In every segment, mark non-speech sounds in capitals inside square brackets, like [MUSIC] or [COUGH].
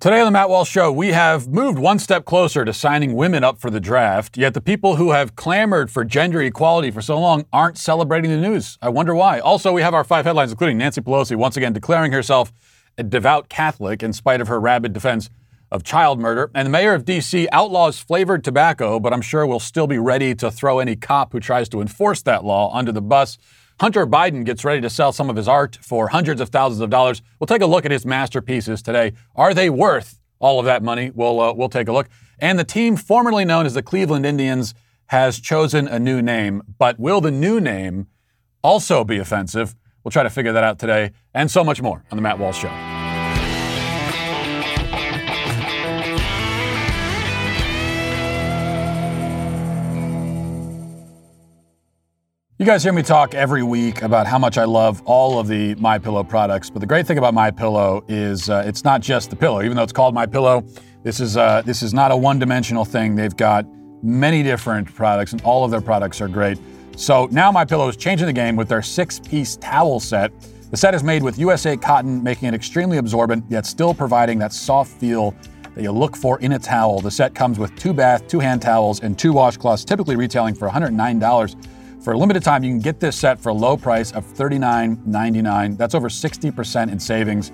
Today on the Matt Walsh Show, we have moved one step closer to signing women up for the draft, yet the people who have clamored for gender equality for so long aren't celebrating the news. I wonder why. Also, we have our five headlines, including Nancy Pelosi once again declaring herself a devout Catholic in spite of her rabid defense of child murder. And the mayor of D.C. outlaws flavored tobacco, but I'm sure we'll still be ready to throw any cop who tries to enforce that law under the bus. Hunter Biden gets ready to sell some of his art for hundreds of thousands of dollars. We'll take a look at his masterpieces today. Are they worth all of that money? We'll, uh, we'll take a look. And the team formerly known as the Cleveland Indians has chosen a new name, but will the new name also be offensive? We'll try to figure that out today and so much more on The Matt Walsh Show. You guys hear me talk every week about how much I love all of the My Pillow products, but the great thing about My Pillow is uh, it's not just the pillow. Even though it's called My Pillow, this is uh, this is not a one-dimensional thing. They've got many different products, and all of their products are great. So now My Pillow is changing the game with their six-piece towel set. The set is made with USA cotton, making it extremely absorbent, yet still providing that soft feel that you look for in a towel. The set comes with two bath, two hand towels, and two washcloths, typically retailing for $109. For a limited time, you can get this set for a low price of $39.99. That's over 60% in savings.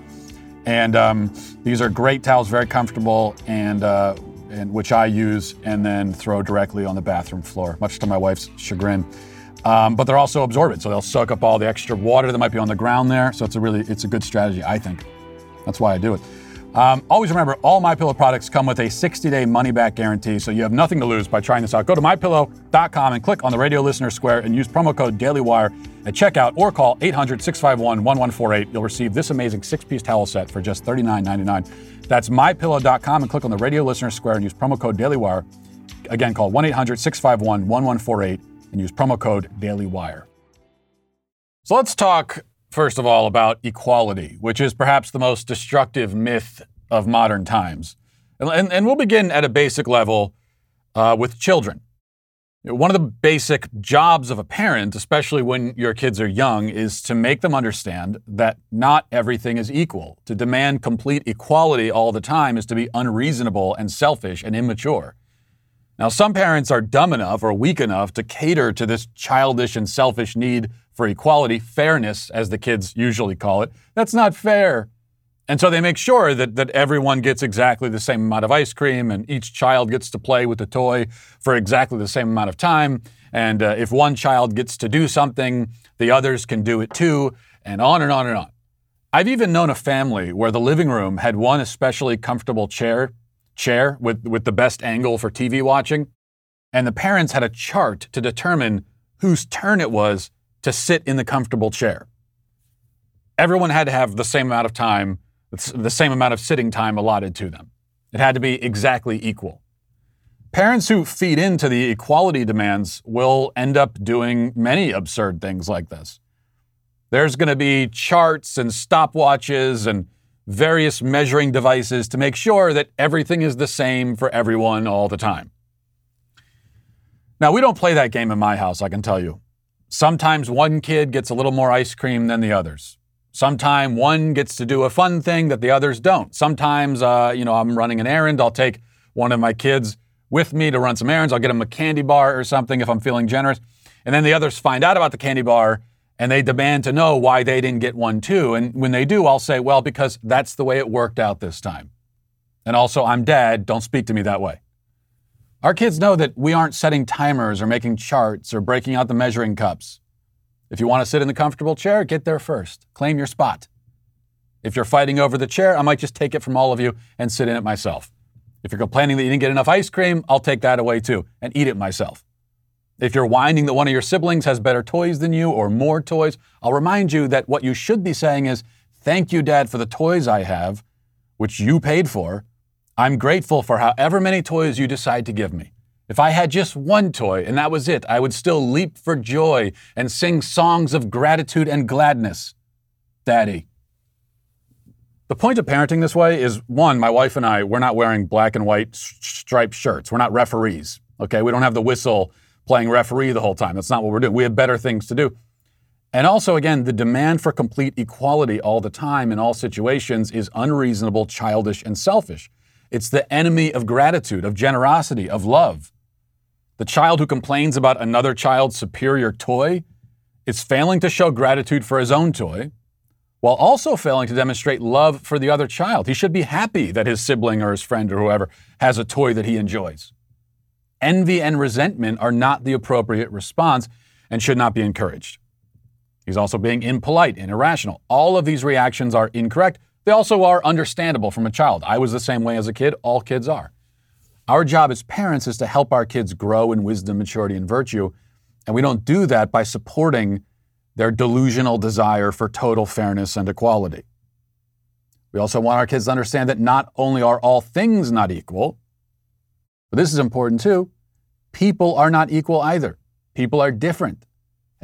And um, these are great towels, very comfortable, and, uh, and which I use and then throw directly on the bathroom floor, much to my wife's chagrin. Um, but they're also absorbent, so they'll soak up all the extra water that might be on the ground there. So it's a really it's a good strategy, I think. That's why I do it. Um, always remember, all My Pillow products come with a 60-day money-back guarantee, so you have nothing to lose by trying this out. Go to mypillow.com and click on the Radio Listener Square and use promo code DailyWire at checkout, or call 800-651-1148. You'll receive this amazing six-piece towel set for just $39.99. That's mypillow.com and click on the Radio Listener Square and use promo code DailyWire. Again, call 1-800-651-1148 and use promo code DailyWire. So let's talk first of all, about equality, which is perhaps the most destructive myth of modern times. And, and, and we'll begin at a basic level uh, with children. One of the basic jobs of a parent, especially when your kids are young, is to make them understand that not everything is equal. To demand complete equality all the time is to be unreasonable and selfish and immature. Now, some parents are dumb enough or weak enough to cater to this childish and selfish need for equality, fairness, as the kids usually call it. That's not fair. And so they make sure that, that everyone gets exactly the same amount of ice cream and each child gets to play with the toy for exactly the same amount of time. And uh, if one child gets to do something, the others can do it too, and on and on and on. I've even known a family where the living room had one especially comfortable chair, chair with, with the best angle for TV watching, and the parents had a chart to determine whose turn it was to sit in the comfortable chair. Everyone had to have the same amount of time, the same amount of sitting time allotted to them. It had to be exactly equal. Parents who feed into the equality demands will end up doing many absurd things like this. There's going to be charts and stopwatches and various measuring devices to make sure that everything is the same for everyone all the time. Now, we don't play that game in my house, I can tell you. Sometimes one kid gets a little more ice cream than the others. Sometimes one gets to do a fun thing that the others don't. Sometimes, uh, you know, I'm running an errand. I'll take one of my kids with me to run some errands. I'll get them a candy bar or something if I'm feeling generous. And then the others find out about the candy bar and they demand to know why they didn't get one too. And when they do, I'll say, well, because that's the way it worked out this time. And also, I'm dad. Don't speak to me that way. Our kids know that we aren't setting timers or making charts or breaking out the measuring cups. If you want to sit in the comfortable chair, get there first. Claim your spot. If you're fighting over the chair, I might just take it from all of you and sit in it myself. If you're complaining that you didn't get enough ice cream, I'll take that away too and eat it myself. If you're whining that one of your siblings has better toys than you or more toys, I'll remind you that what you should be saying is, Thank you, Dad, for the toys I have, which you paid for, I'm grateful for however many toys you decide to give me. If I had just one toy and that was it, I would still leap for joy and sing songs of gratitude and gladness. Daddy. The point of parenting this way is one, my wife and I, we're not wearing black and white striped shirts. We're not referees. Okay. We don't have the whistle playing referee the whole time. That's not what we're doing. We have better things to do. And also, again, the demand for complete equality all the time in all situations is unreasonable, childish, and selfish. It's the enemy of gratitude, of generosity, of love. The child who complains about another child's superior toy is failing to show gratitude for his own toy while also failing to demonstrate love for the other child. He should be happy that his sibling or his friend or whoever has a toy that he enjoys. Envy and resentment are not the appropriate response and should not be encouraged. He's also being impolite and irrational. All of these reactions are incorrect. They also are understandable from a child. I was the same way as a kid. All kids are. Our job as parents is to help our kids grow in wisdom, maturity, and virtue. And we don't do that by supporting their delusional desire for total fairness and equality. We also want our kids to understand that not only are all things not equal, but this is important too, people are not equal either. People are different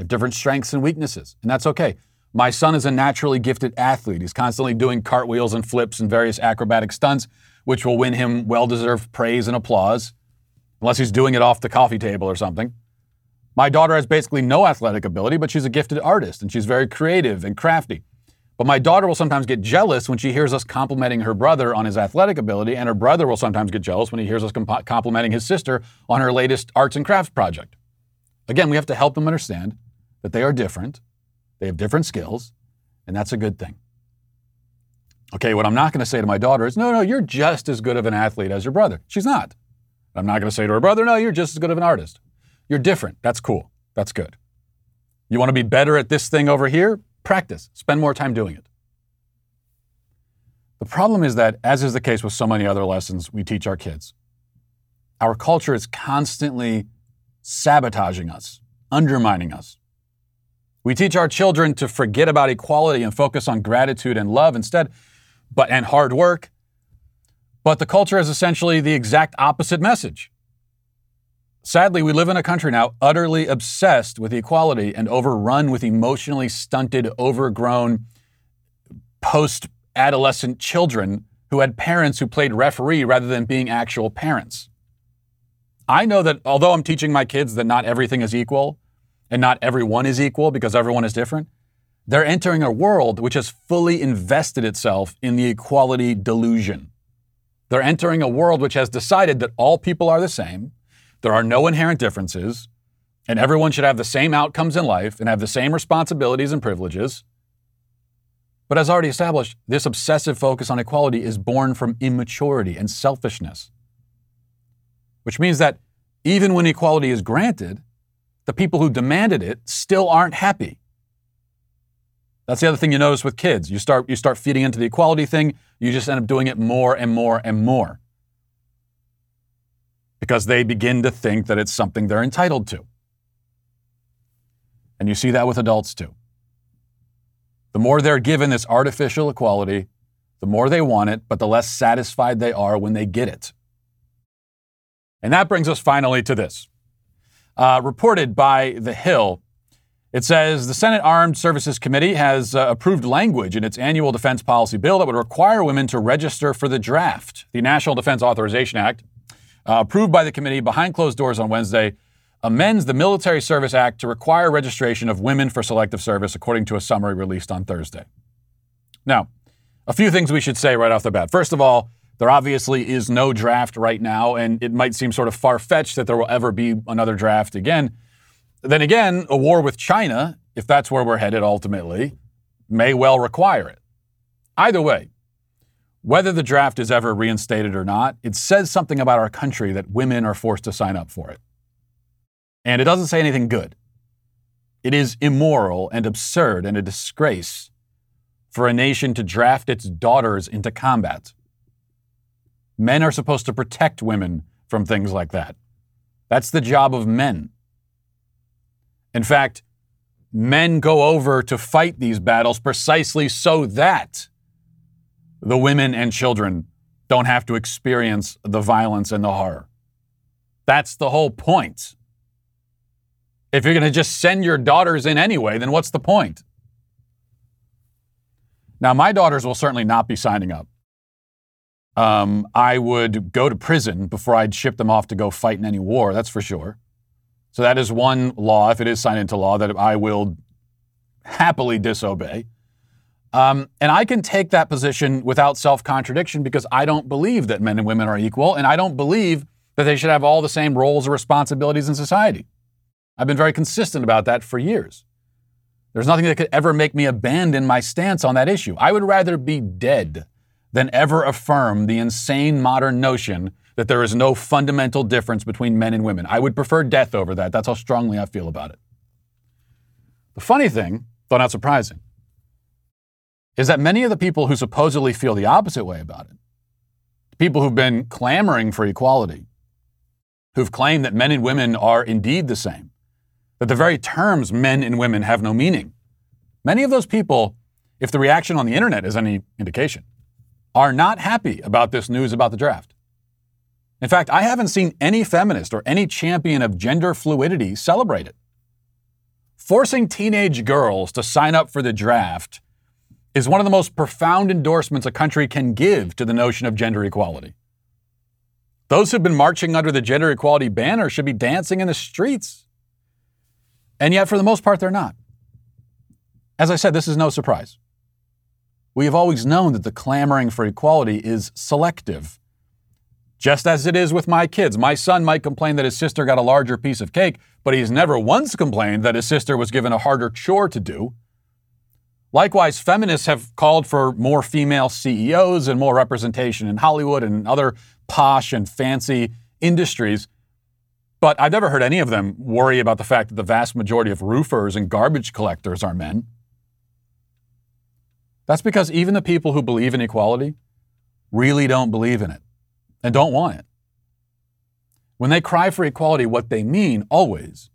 have different strengths and weaknesses, and that's okay. My son is a naturally gifted athlete. He's constantly doing cartwheels and flips and various acrobatic stunts, which will win him well deserved praise and applause, unless he's doing it off the coffee table or something. My daughter has basically no athletic ability, but she's a gifted artist and she's very creative and crafty. But my daughter will sometimes get jealous when she hears us complimenting her brother on his athletic ability, and her brother will sometimes get jealous when he hears us comp- complimenting his sister on her latest arts and crafts project. Again, we have to help them understand that they are different, they have different skills, and that's a good thing. Okay, what I'm not going to say to my daughter is, no, no, you're just as good of an athlete as your brother. She's not. I'm not going to say to her brother, no, you're just as good of an artist. You're different. That's cool. That's good. You want to be better at this thing over here? Practice. Spend more time doing it. The problem is that, as is the case with so many other lessons we teach our kids, our culture is constantly sabotaging us, undermining us, we teach our children to forget about equality and focus on gratitude and love instead, but and hard work. But the culture is essentially the exact opposite message. Sadly, we live in a country now utterly obsessed with equality and overrun with emotionally stunted, overgrown, post adolescent children who had parents who played referee rather than being actual parents. I know that although I'm teaching my kids that not everything is equal, and not everyone is equal because everyone is different, they're entering a world which has fully invested itself in the equality delusion. They're entering a world which has decided that all people are the same, there are no inherent differences, and everyone should have the same outcomes in life and have the same responsibilities and privileges. But as already established, this obsessive focus on equality is born from immaturity and selfishness, which means that even when equality is granted, the people who demanded it still aren't happy. That's the other thing you notice with kids. You start, you start feeding into the equality thing, you just end up doing it more and more and more. Because they begin to think that it's something they're entitled to. And you see that with adults too. The more they're given this artificial equality, the more they want it, but the less satisfied they are when they get it. And that brings us finally to this uh, reported by The Hill. It says the Senate Armed Services Committee has uh, approved language in its annual defense policy bill that would require women to register for the draft. The National Defense Authorization Act, uh, approved by the committee behind closed doors on Wednesday, amends the Military Service Act to require registration of women for selective service, according to a summary released on Thursday. Now, a few things we should say right off the bat. First of all, there obviously is no draft right now, and it might seem sort of far fetched that there will ever be another draft again. Then again, a war with China, if that's where we're headed ultimately, may well require it. Either way, whether the draft is ever reinstated or not, it says something about our country that women are forced to sign up for it. And it doesn't say anything good. It is immoral and absurd and a disgrace for a nation to draft its daughters into combat. Men are supposed to protect women from things like that. That's the job of men. In fact, men go over to fight these battles precisely so that the women and children don't have to experience the violence and the horror. That's the whole point. If you're going to just send your daughters in anyway, then what's the point? Now, my daughters will certainly not be signing up um, I would go to prison before I'd ship them off to go fight in any war, that's for sure. So that is one law, if it is signed into law, that I will happily disobey. Um, and I can take that position without self contradiction because I don't believe that men and women are equal, and I don't believe that they should have all the same roles or responsibilities in society. I've been very consistent about that for years. There's nothing that could ever make me abandon my stance on that issue. I would rather be dead than ever affirm the insane modern notion that there is no fundamental difference between men and women. I would prefer death over that. That's how strongly I feel about it. The funny thing, though not surprising, is that many of the people who supposedly feel the opposite way about it, people who've been clamoring for equality, who've claimed that men and women are indeed the same, that the very terms men and women have no meaning, many of those people, if the reaction on the internet is any indication, are not happy about this news about the draft. In fact, I haven't seen any feminist or any champion of gender fluidity celebrate it. Forcing teenage girls to sign up for the draft is one of the most profound endorsements a country can give to the notion of gender equality. Those who've been marching under the gender equality banner should be dancing in the streets. And yet, for the most part, they're not. As I said, this is no surprise. We have always known that the clamoring for equality is selective. Just as it is with my kids. My son might complain that his sister got a larger piece of cake, but he's never once complained that his sister was given a harder chore to do. Likewise, feminists have called for more female CEOs and more representation in Hollywood and other posh and fancy industries. But I've never heard any of them worry about the fact that the vast majority of roofers and garbage collectors are men. That's because even the people who believe in equality really don't believe in it and don't want it. When they cry for equality, what they mean always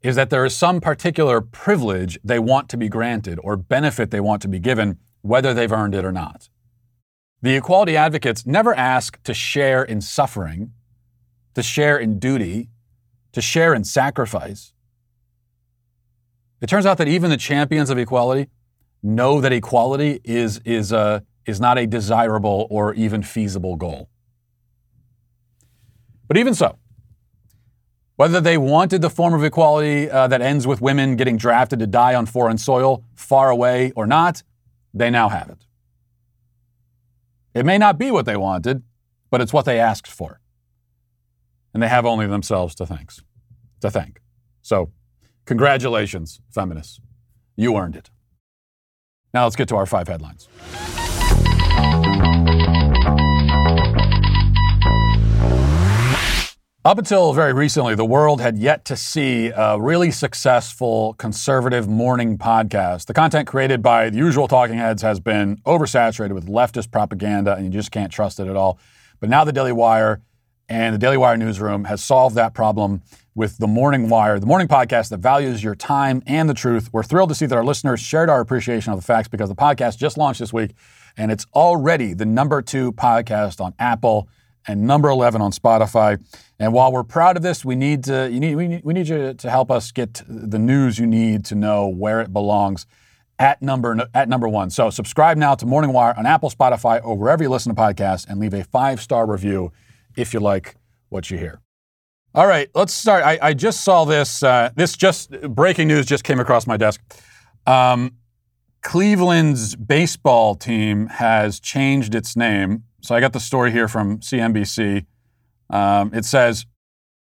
is that there is some particular privilege they want to be granted or benefit they want to be given, whether they've earned it or not. The equality advocates never ask to share in suffering, to share in duty, to share in sacrifice. It turns out that even the champions of equality know that equality is, is, a, is not a desirable or even feasible goal. But even so, whether they wanted the form of equality uh, that ends with women getting drafted to die on foreign soil far away or not, they now have it. It may not be what they wanted, but it's what they asked for. And they have only themselves to thanks, to thank. So, congratulations, feminists. You earned it. Now let's get to our five headlines. Up until very recently, the world had yet to see a really successful conservative morning podcast. The content created by the usual talking heads has been oversaturated with leftist propaganda, and you just can't trust it at all. But now the Daily Wire and the Daily Wire newsroom has solved that problem with the Morning Wire, the morning podcast that values your time and the truth. We're thrilled to see that our listeners shared our appreciation of the facts because the podcast just launched this week, and it's already the number two podcast on Apple and number 11 on Spotify. And while we're proud of this, we need to you need we need, we need you to help us get the news you need to know where it belongs at number at number 1. So subscribe now to Morning Wire on Apple, Spotify, or wherever you listen to podcasts and leave a 5-star review if you like what you hear. All right, let's start. I, I just saw this. Uh, this just breaking news just came across my desk. Um, Cleveland's baseball team has changed its name so I got the story here from CNBC. Um, it says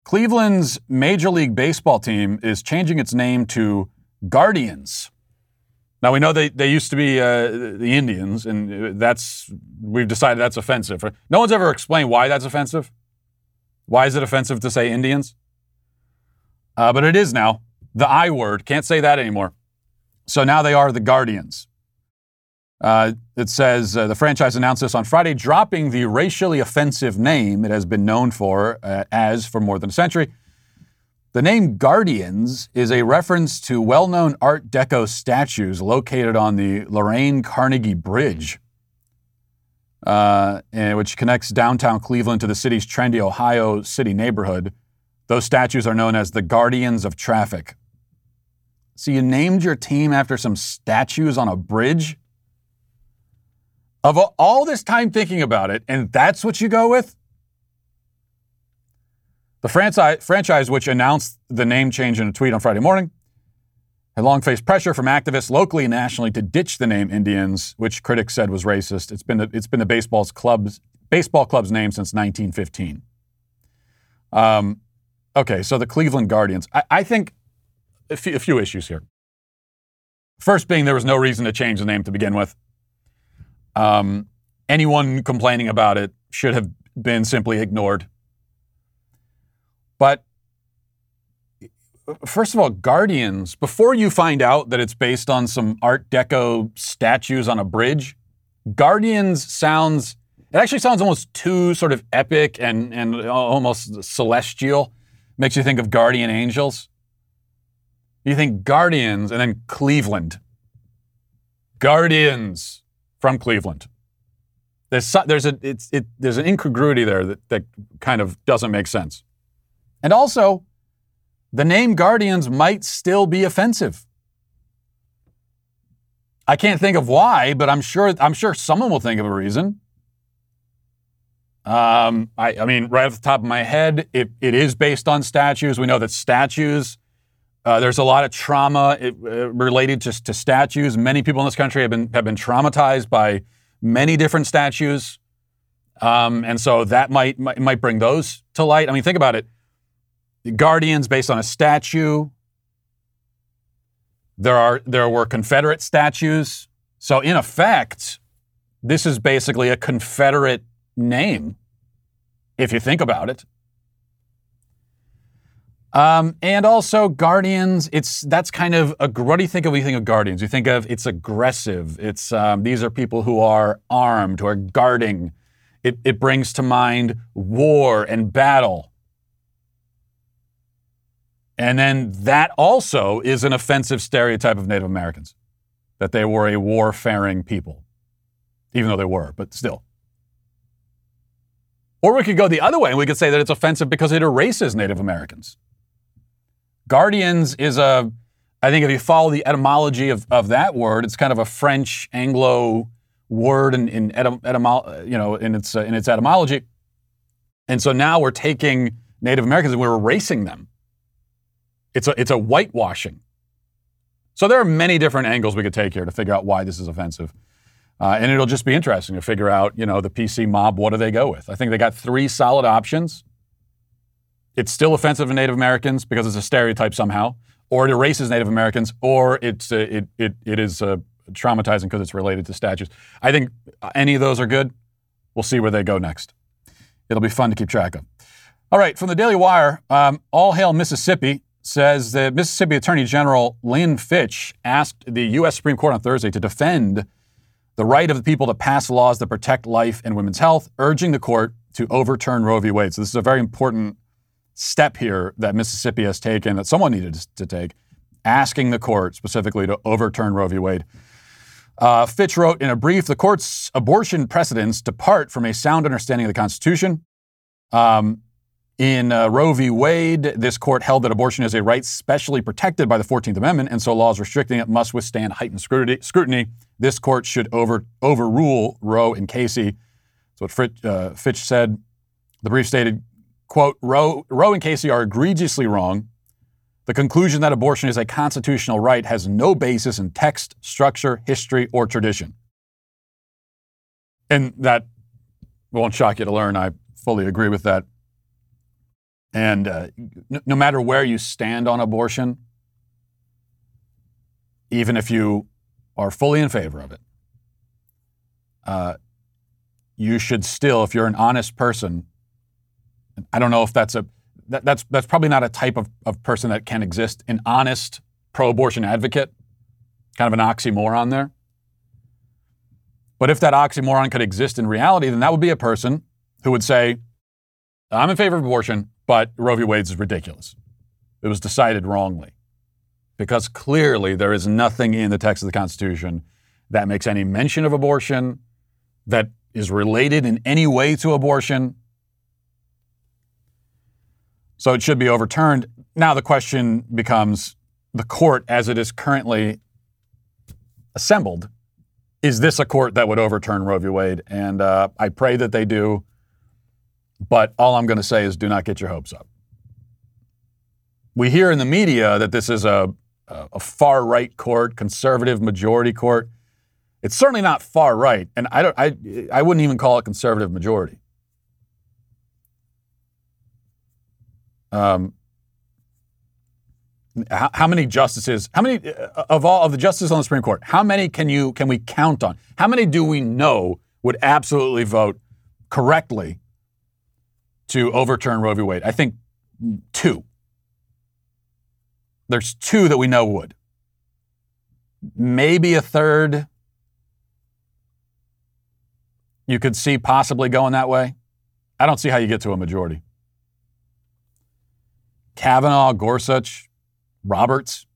Cleveland's Major League Baseball team is changing its name to Guardians. Now we know they, they used to be uh, the Indians, and that's we've decided that's offensive. No one's ever explained why that's offensive. Why is it offensive to say Indians? Uh, but it is now. The I word can't say that anymore. So now they are the Guardians. Uh, it says uh, the franchise announced this on Friday, dropping the racially offensive name it has been known for uh, as for more than a century. The name Guardians is a reference to well known Art Deco statues located on the Lorain Carnegie Bridge, uh, which connects downtown Cleveland to the city's trendy Ohio City neighborhood. Those statues are known as the Guardians of Traffic. So you named your team after some statues on a bridge? Of all this time thinking about it, and that's what you go with? The franchise, franchise, which announced the name change in a tweet on Friday morning, had long faced pressure from activists locally and nationally to ditch the name Indians, which critics said was racist. It's been the, it's been the baseball's club's baseball club's name since 1915. Um, okay, so the Cleveland Guardians. I, I think a few, a few issues here. First, being there was no reason to change the name to begin with. Um, anyone complaining about it should have been simply ignored. But first of all, Guardians, before you find out that it's based on some Art Deco statues on a bridge, Guardians sounds, it actually sounds almost too sort of epic and, and almost celestial. Makes you think of guardian angels. You think Guardians and then Cleveland. Guardians from Cleveland. There's, there's, a, it's, it, there's an incongruity there that, that kind of doesn't make sense. And also, the name Guardians might still be offensive. I can't think of why, but I'm sure I'm sure someone will think of a reason. Um, I, I, mean, right off the top of my head, it, it is based on statues. We know that statues, uh, there's a lot of trauma it, uh, related to, to statues. Many people in this country have been have been traumatized by many different statues, um, and so that might, might might bring those to light. I mean, think about it. Guardians based on a statue. There are there were Confederate statues. So in effect, this is basically a Confederate name, if you think about it. Um, and also Guardians, it's that's kind of a, what do you think of when you think of Guardians? You think of it's aggressive. It's um, these are people who are armed, who are guarding. It, it brings to mind war and battle. And then that also is an offensive stereotype of Native Americans, that they were a warfaring people, even though they were, but still. Or we could go the other way and we could say that it's offensive because it erases Native Americans. Guardians is a, I think if you follow the etymology of, of that word, it's kind of a French Anglo word in, in, etym, etymo, you know, in, its, uh, in its etymology. And so now we're taking Native Americans and we're erasing them. It's a, it's a whitewashing. So there are many different angles we could take here to figure out why this is offensive. Uh, and it'll just be interesting to figure out, you know, the PC mob, what do they go with? I think they got three solid options. It's still offensive to Native Americans because it's a stereotype somehow, or it erases Native Americans, or it's uh, it, it, it is uh, traumatizing because it's related to statues. I think any of those are good. We'll see where they go next. It'll be fun to keep track of. All right, from the Daily Wire, um, All Hail Mississippi says that Mississippi Attorney General Lynn Fitch asked the U.S. Supreme Court on Thursday to defend the right of the people to pass laws that protect life and women's health, urging the court to overturn Roe v. Wade. So, this is a very important step here that Mississippi has taken, that someone needed to take, asking the court specifically to overturn Roe v. Wade. Uh, Fitch wrote in a brief the court's abortion precedents depart from a sound understanding of the Constitution. Um, in uh, Roe v. Wade, this court held that abortion is a right specially protected by the 14th Amendment, and so laws restricting it must withstand heightened scrutiny. This court should over, overrule Roe and Casey. That's what Fitch, uh, Fitch said. The brief stated, quote, Roe, Roe and Casey are egregiously wrong. The conclusion that abortion is a constitutional right has no basis in text, structure, history, or tradition. And that won't shock you to learn. I fully agree with that. And uh, no, no matter where you stand on abortion, even if you are fully in favor of it, uh, you should still, if you're an honest person, I don't know if that's a that, that's that's probably not a type of, of person that can exist. An honest pro-abortion advocate, kind of an oxymoron there. But if that oxymoron could exist in reality, then that would be a person who would say, "I'm in favor of abortion. But Roe v. Wade is ridiculous. It was decided wrongly because clearly there is nothing in the text of the Constitution that makes any mention of abortion, that is related in any way to abortion. So it should be overturned. Now the question becomes the court as it is currently assembled. Is this a court that would overturn Roe v. Wade? And uh, I pray that they do. But all I'm going to say is do not get your hopes up. We hear in the media that this is a, a, far right court, conservative majority court. It's certainly not far right, and I don't. I I wouldn't even call it conservative majority. Um, how, how, many justices? How many uh, of all of the justices on the Supreme Court? How many can you can we count on? How many do we know would absolutely vote correctly to overturn Roe v. Wade? I think two. There's two that we know would. Maybe a third you could see possibly going that way. I don't see how you get to a majority. Kavanaugh, Gorsuch, Roberts.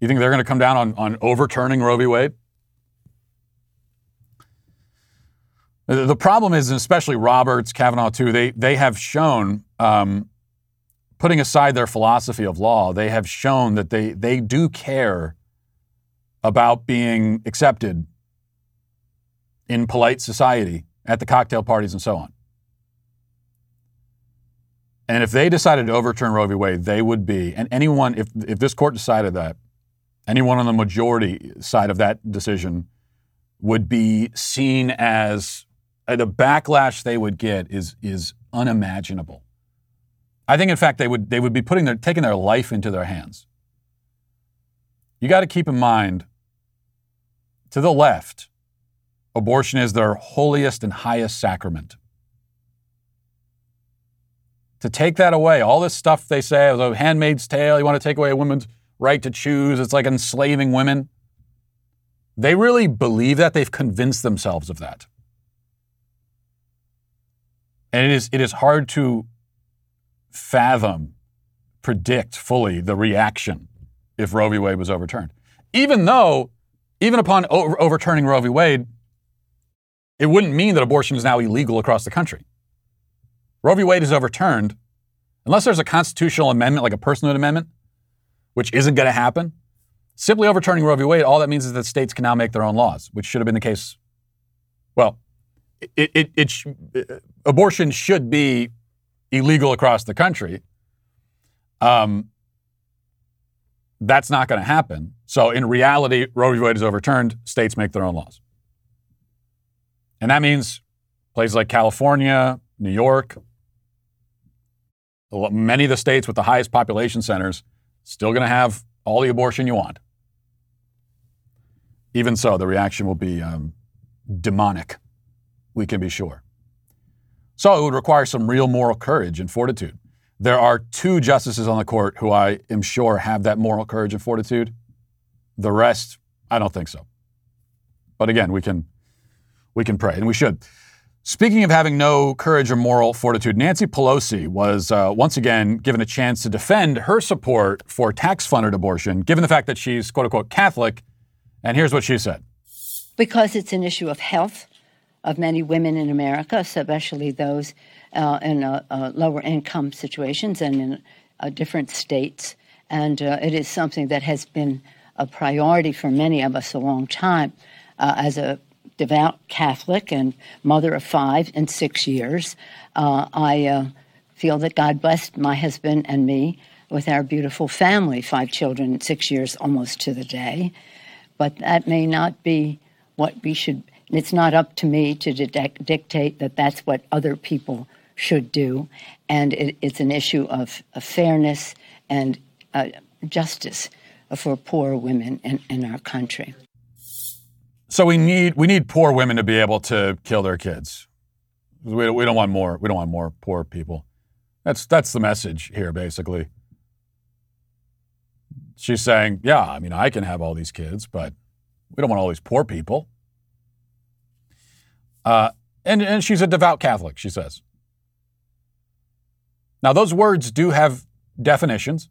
You think they're going to come down on, on overturning Roe v. Wade? The problem is, especially Roberts, Kavanaugh too, they, they have shown, um, putting aside their philosophy of law, they have shown that they, they do care about being accepted in polite society at the cocktail parties and so on. And if they decided to overturn Roe v. Wade, they would be, and anyone, if, if this court decided that, anyone on the majority side of that decision would be seen as the backlash they would get is, is unimaginable. I think, in fact, they would, they would be putting their, taking their life into their hands. You got to keep in mind, to the left, abortion is their holiest and highest sacrament. To take that away, all this stuff they say, oh, the handmaid's tale, you want to take away a woman's right to choose, it's like enslaving women. They really believe that. They've convinced themselves of that. And it is, it is hard to fathom, predict fully the reaction if Roe v. Wade was overturned. Even though, even upon over- overturning Roe v. Wade, it wouldn't mean that abortion is now illegal across the country. Roe v. Wade is overturned, unless there's a constitutional amendment like a personhood amendment, which isn't going to happen. Simply overturning Roe v. Wade, all that means is that states can now make their own laws, which should have been the case. Well, it, it, it sh- abortion should be illegal across the country. Um, that's not going to happen. So, in reality, Roe v. Wade is overturned. States make their own laws. And that means places like California, New York, many of the states with the highest population centers still going to have all the abortion you want. Even so, the reaction will be um, demonic, we can be sure. So it would require some real moral courage and fortitude. There are two justices on the court who I am sure have that moral courage and fortitude. The rest, I don't think so. But again, we can we can pray, and we should. Speaking of having no courage or moral fortitude, Nancy Pelosi was uh, once again given a chance to defend her support for tax funded abortion, given the fact that she's quote unquote Catholic. And here's what she said Because it's an issue of health of many women in America, especially those uh, in uh, uh lower income situations and in uh, different states. And uh, it is something that has been a priority for many of us a long time. as a devout Catholic and mother of five in six years. Uh, I uh, feel that God blessed my husband and me with our beautiful family, five children, six years almost to the day. But that may not be what we should, it's not up to me to dictate that that's what other people should do. And it, it's an issue of, of fairness and uh, justice for poor women in, in our country. So we need we need poor women to be able to kill their kids. We, we don't want more. We don't want more poor people. That's that's the message here, basically. She's saying, yeah, I mean, I can have all these kids, but we don't want all these poor people. Uh, and, and she's a devout Catholic, she says. Now, those words do have definitions.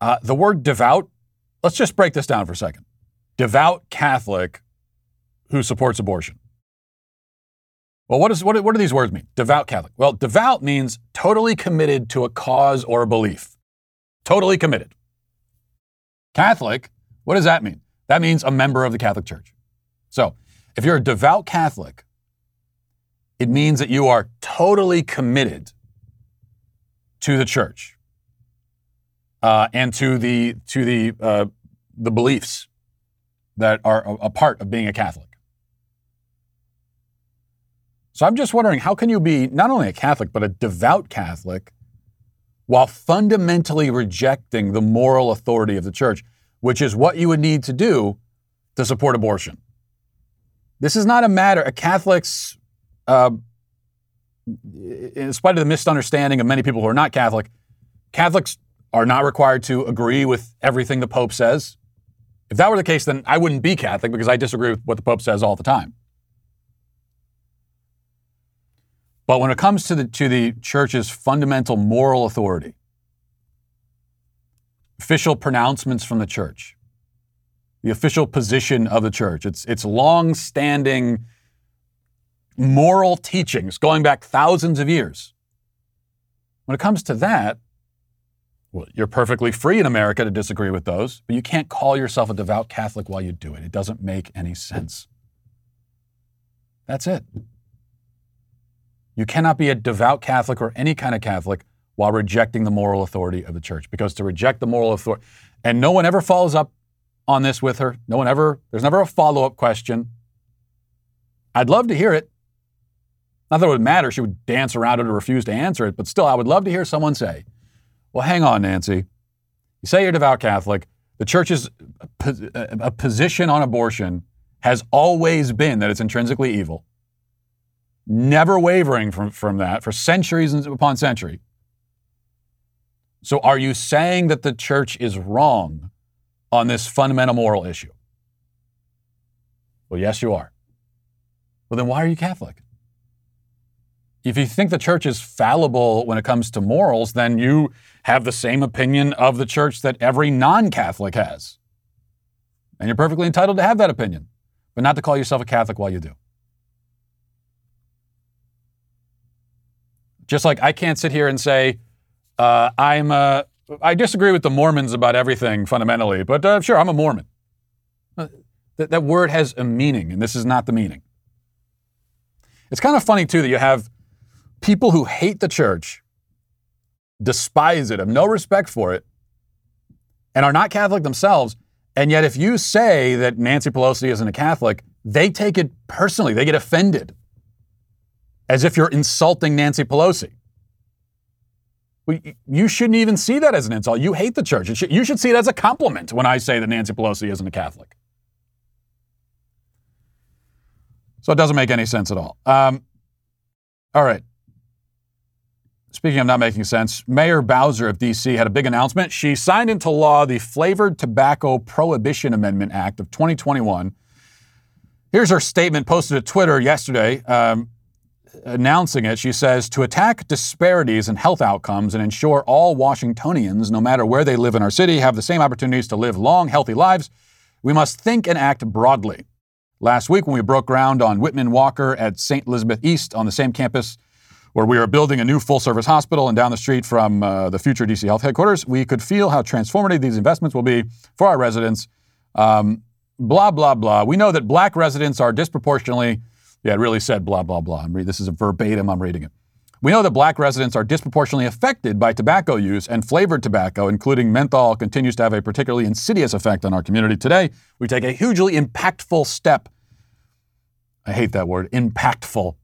Uh, the word devout, let's just break this down for a second devout Catholic who supports abortion. Well, what, is, what, what do these words mean? Devout Catholic. Well, devout means totally committed to a cause or a belief. Totally committed. Catholic, what does that mean? That means a member of the Catholic Church. So, if you're a devout Catholic, it means that you are totally committed to the church. uh, and to the to the uh, the beliefs that are a, a part of being a Catholic. So I'm just wondering, how can you be not only a Catholic but a devout Catholic while fundamentally rejecting the moral authority of the church, which is what you would need to do to support abortion? This is not a matter. A Catholics, uh, in spite of the misunderstanding of many people who are not Catholic, Catholics are not required to agree with everything the Pope says. If that were the case, then I wouldn't be Catholic because I disagree with what the Pope says all the time. But when it comes to the, to the church's fundamental moral authority, official pronouncements from the church, the official position of the church, its, its long standing moral teachings going back thousands of years. When it comes to that, well, you're perfectly free in America to disagree with those, but you can't call yourself a devout Catholic while you do it. It doesn't make any sense. That's it. You cannot be a devout Catholic or any kind of Catholic while rejecting the moral authority of the church. Because to reject the moral authority, and no one ever follows up on this with her. No one ever, there's never a follow up question. I'd love to hear it. Not that it would matter. She would dance around it or refuse to answer it, but still, I would love to hear someone say, Well, hang on, Nancy. You say you're devout Catholic. The church's a position on abortion has always been that it's intrinsically evil never wavering from, from that for centuries upon century. So, are you saying that the church is wrong on this fundamental moral issue? Well, yes, you are. Well, then why are you Catholic? If you think the church is fallible when it comes to morals, then you have the same opinion of the church that every non Catholic has. And you're perfectly entitled to have that opinion, but not to call yourself a Catholic while you do. Just like I can't sit here and say, uh, I'm a, I disagree with the Mormons about everything fundamentally, but uh, sure, I'm a Mormon. Uh, that, that word has a meaning, and this is not the meaning. It's kind of funny, too, that you have people who hate the church, despise it, have no respect for it, and are not Catholic themselves. And yet, if you say that Nancy Pelosi isn't a Catholic, they take it personally. They get offended as if you're insulting Nancy Pelosi. You shouldn't even see that as an insult. You hate the church. You should see it as a compliment when I say that Nancy Pelosi isn't a Catholic. So it doesn't make any sense at all. Um, all right. Speaking of not making sense, Mayor Bowser of D.C. had a big announcement. She signed into law the Flavored Tobacco Prohibition Amendment Act of 2021. Here's her statement posted to Twitter yesterday. Um, announcing it, she says to attack disparities in health outcomes and ensure all Washingtonians, no matter where they live in our city, have the same opportunities to live long, healthy lives, we must think and act broadly. Last week, when we broke ground on Whitman Walker at St. Elizabeth East on the same campus where we are building a new full service hospital and down the street from uh, the future DC Health headquarters, we could feel how transformative these investments will be for our residents. Um, blah, blah, blah. We know that black residents are disproportionately yeah, it really said blah, blah, blah. I'm Re- this is a verbatim, I'm reading it. We know that black residents are disproportionately affected by tobacco use, and flavored tobacco, including menthol, continues to have a particularly insidious effect on our community. Today, we take a hugely impactful step. I hate that word, impactful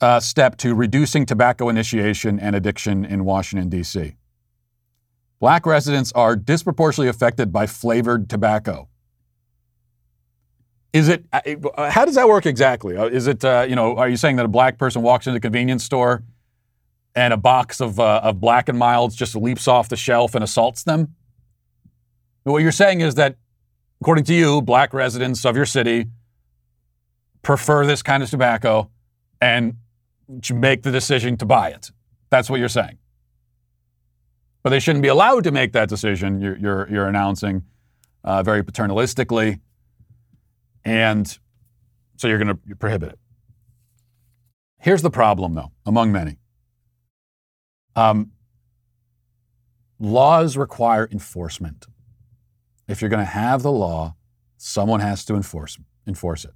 uh, step to reducing tobacco initiation and addiction in Washington, D.C. Black residents are disproportionately affected by flavored tobacco. Is it? Uh, uh, how does that work exactly? Uh, is it? Uh, you know, are you saying that a black person walks into a convenience store and a box of uh, of Black and Milds just leaps off the shelf and assaults them? What you're saying is that, according to you, black residents of your city prefer this kind of tobacco and make the decision to buy it. That's what you're saying. But they shouldn't be allowed to make that decision. You're you're, you're announcing uh, very paternalistically. And so you're going to prohibit it. Here's the problem, though, among many. Um, laws require enforcement. If you're going to have the law, someone has to enforce, enforce it.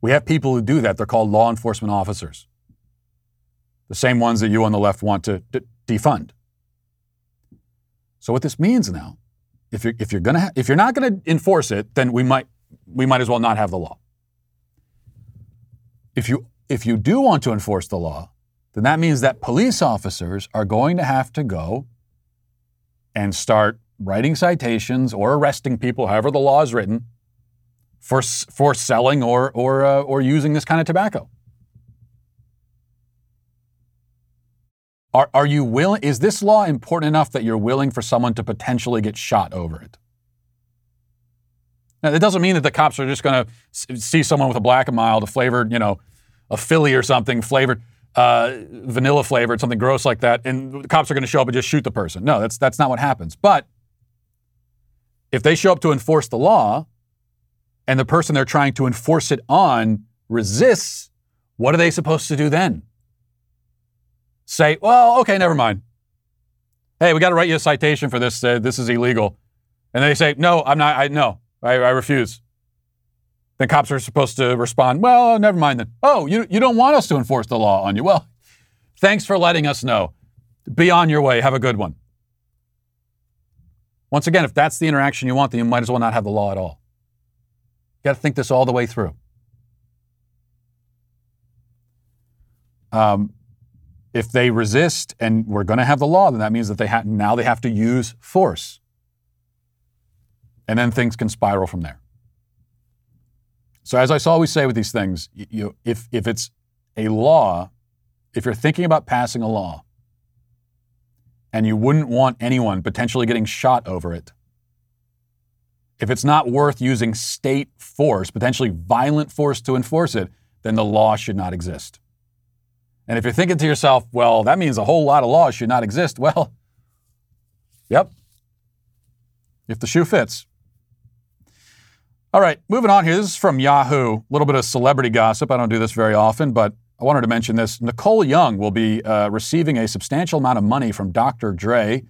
We have people who do that. They're called law enforcement officers. The same ones that you on the left want to d- defund. So what this means now, if you're if you're gonna ha- if you're not gonna enforce it, then we might we might as well not have the law. If you if you do want to enforce the law, then that means that police officers are going to have to go and start writing citations or arresting people, however the law is written, for for selling or or uh, or using this kind of tobacco. Are, are you willing? Is this law important enough that you're willing for someone to potentially get shot over it? Now, it doesn't mean that the cops are just going to see someone with a black and mild, a flavored, you know, a Philly or something flavored, uh, vanilla flavored, something gross like that, and the cops are going to show up and just shoot the person. No, that's that's not what happens. But if they show up to enforce the law, and the person they're trying to enforce it on resists, what are they supposed to do then? say, well, okay, never mind. Hey, we got to write you a citation for this. Uh, this is illegal. And they say, no, I'm not. I no, I, I refuse. Then cops are supposed to respond, well, never mind then. Oh, you, you don't want us to enforce the law on you. Well, thanks for letting us know. Be on your way. Have a good one. Once again, if that's the interaction you want, then you might as well not have the law at all. You got to think this all the way through. Um, if they resist and we're going to have the law, then that means that they ha- now they have to use force. And then things can spiral from there. So as I always say with these things, you, if, if it's a law, if you're thinking about passing a law and you wouldn't want anyone potentially getting shot over it, if it's not worth using state force, potentially violent force to enforce it, then the law should not exist. And if you're thinking to yourself, well, that means a whole lot of laws should not exist, [LAUGHS] well, yep. If the shoe fits. All right, moving on here. This is from Yahoo. A little bit of celebrity gossip. I don't do this very often, but I wanted to mention this. Nicole Young will be uh, receiving a substantial amount of money from Dr. Dre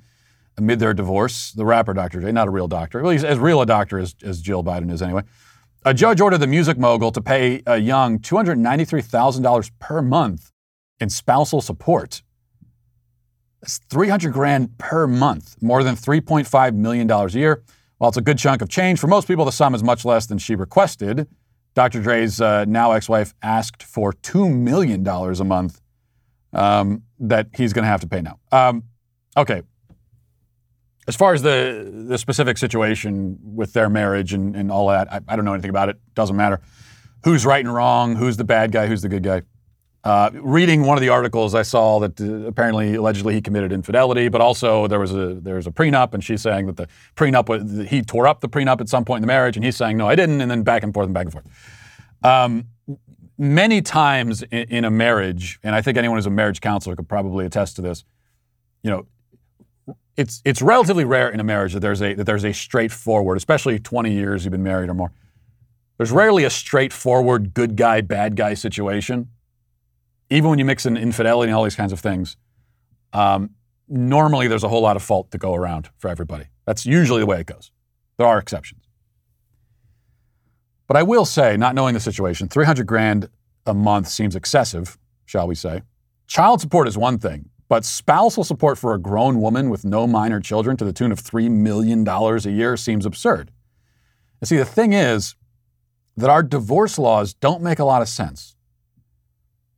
amid their divorce. The rapper Dr. Dre, not a real doctor. Well, he's as real a doctor as, as Jill Biden is anyway. A judge ordered the music mogul to pay uh, Young $293,000 per month in spousal support. That's 300 grand per month, more than $3.5 million a year. While it's a good chunk of change, for most people, the sum is much less than she requested. Dr. Dre's uh, now ex wife asked for $2 million a month um, that he's going to have to pay now. Um, okay. As far as the, the specific situation with their marriage and, and all that, I, I don't know anything about it. Doesn't matter. Who's right and wrong, who's the bad guy, who's the good guy. Uh, reading one of the articles, I saw that uh, apparently, allegedly, he committed infidelity, but also there was a there was a prenup, and she's saying that the prenup was, he tore up the prenup at some point in the marriage, and he's saying no, I didn't, and then back and forth and back and forth. Um, many times in, in, a marriage, and I think anyone who's a marriage counselor could probably attest to this. You know, it's it's relatively rare in a marriage that there's a that there's a straightforward, especially 20 years you've been married or more. There's rarely a straightforward good guy bad guy situation even when you mix in infidelity and all these kinds of things, um, normally there's a whole lot of fault to go around for everybody. That's usually the way it goes. There are exceptions. But I will say, not knowing the situation, 300 grand a month seems excessive, shall we say. Child support is one thing, but spousal support for a grown woman with no minor children to the tune of $3 million a year seems absurd. And see, the thing is that our divorce laws don't make a lot of sense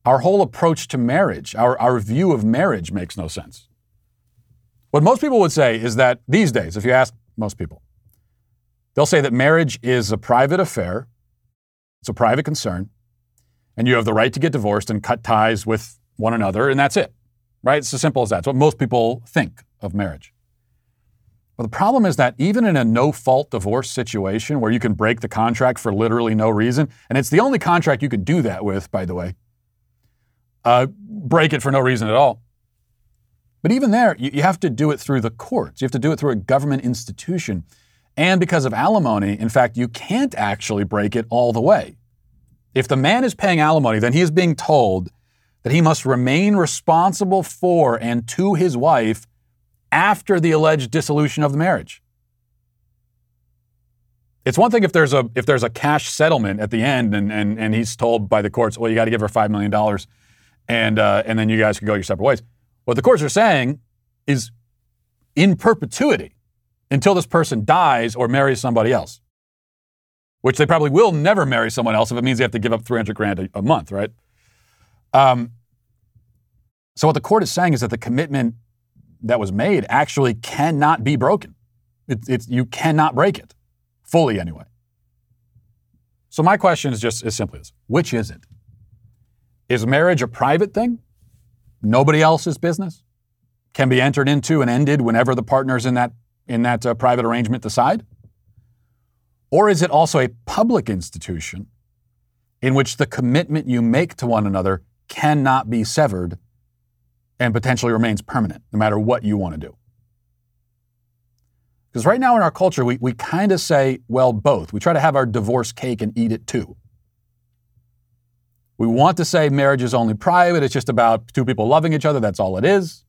our whole approach to marriage, our, our view of marriage makes no sense. What most people would say is that these days, if you ask most people, they'll say that marriage is a private affair, it's a private concern, and you have the right to get divorced and cut ties with one another, and that's it. Right? It's as simple as that. It's what most people think of marriage. But the problem is that even in a no fault divorce situation where you can break the contract for literally no reason, and it's the only contract you can do that with, by the way, uh, break it for no reason at all. But even there, you, you have to do it through the courts. You have to do it through a government institution. And because of alimony, in fact, you can't actually break it all the way. If the man is paying alimony, then he is being told that he must remain responsible for and to his wife after the alleged dissolution of the marriage. It's one thing if there's a if there's a cash settlement at the end and and, and he's told by the courts, well, you got to give her five million dollars and uh, and then you guys can go your separate ways. What the courts are saying is in perpetuity until this person dies or marries somebody else. Which they probably will never marry someone else if it means they have to give up 300 grand a, a month, right? Um, so what the court is saying is that the commitment that was made actually cannot be broken. It, it's, you cannot break it, fully anyway. So my question is just as simply as which is it? Is marriage a private thing? Nobody else's business? Can be entered into and ended whenever the partners in that, in that uh, private arrangement decide? Or is it also a public institution in which the commitment you make to one another cannot be severed and potentially remains permanent, no matter what you want to do. Because right now in our culture, we, we kind of say, well, both. We try to have our divorce cake and eat it too. We want to say marriage is only private, it's just about two people loving each other, that's all it is.